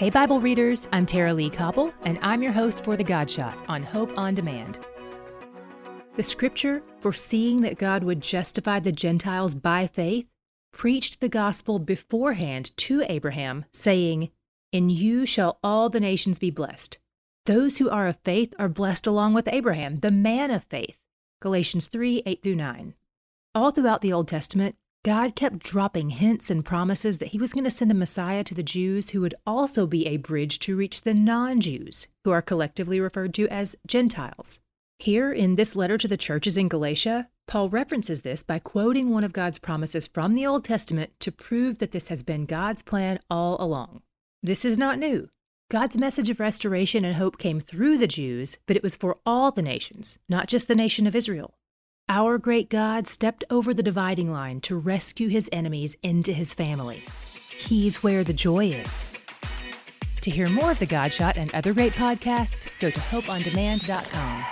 Hey, Bible readers, I'm Tara-Leigh Cobble, and I'm your host for The God Shot on Hope on Demand. The scripture, foreseeing that God would justify the Gentiles by faith, preached the gospel beforehand to Abraham, saying, In you shall all the nations be blessed. Those who are of faith are blessed along with Abraham, the man of faith. Galatians 3 8 through 9. All throughout the Old Testament, God kept dropping hints and promises that he was going to send a Messiah to the Jews who would also be a bridge to reach the non Jews, who are collectively referred to as Gentiles. Here, in this letter to the churches in Galatia, Paul references this by quoting one of God's promises from the Old Testament to prove that this has been God's plan all along. This is not new. God's message of restoration and hope came through the Jews, but it was for all the nations, not just the nation of Israel. Our great God stepped over the dividing line to rescue his enemies into his family. He's where the joy is. To hear more of The God Shot and other great podcasts, go to hopeondemand.com.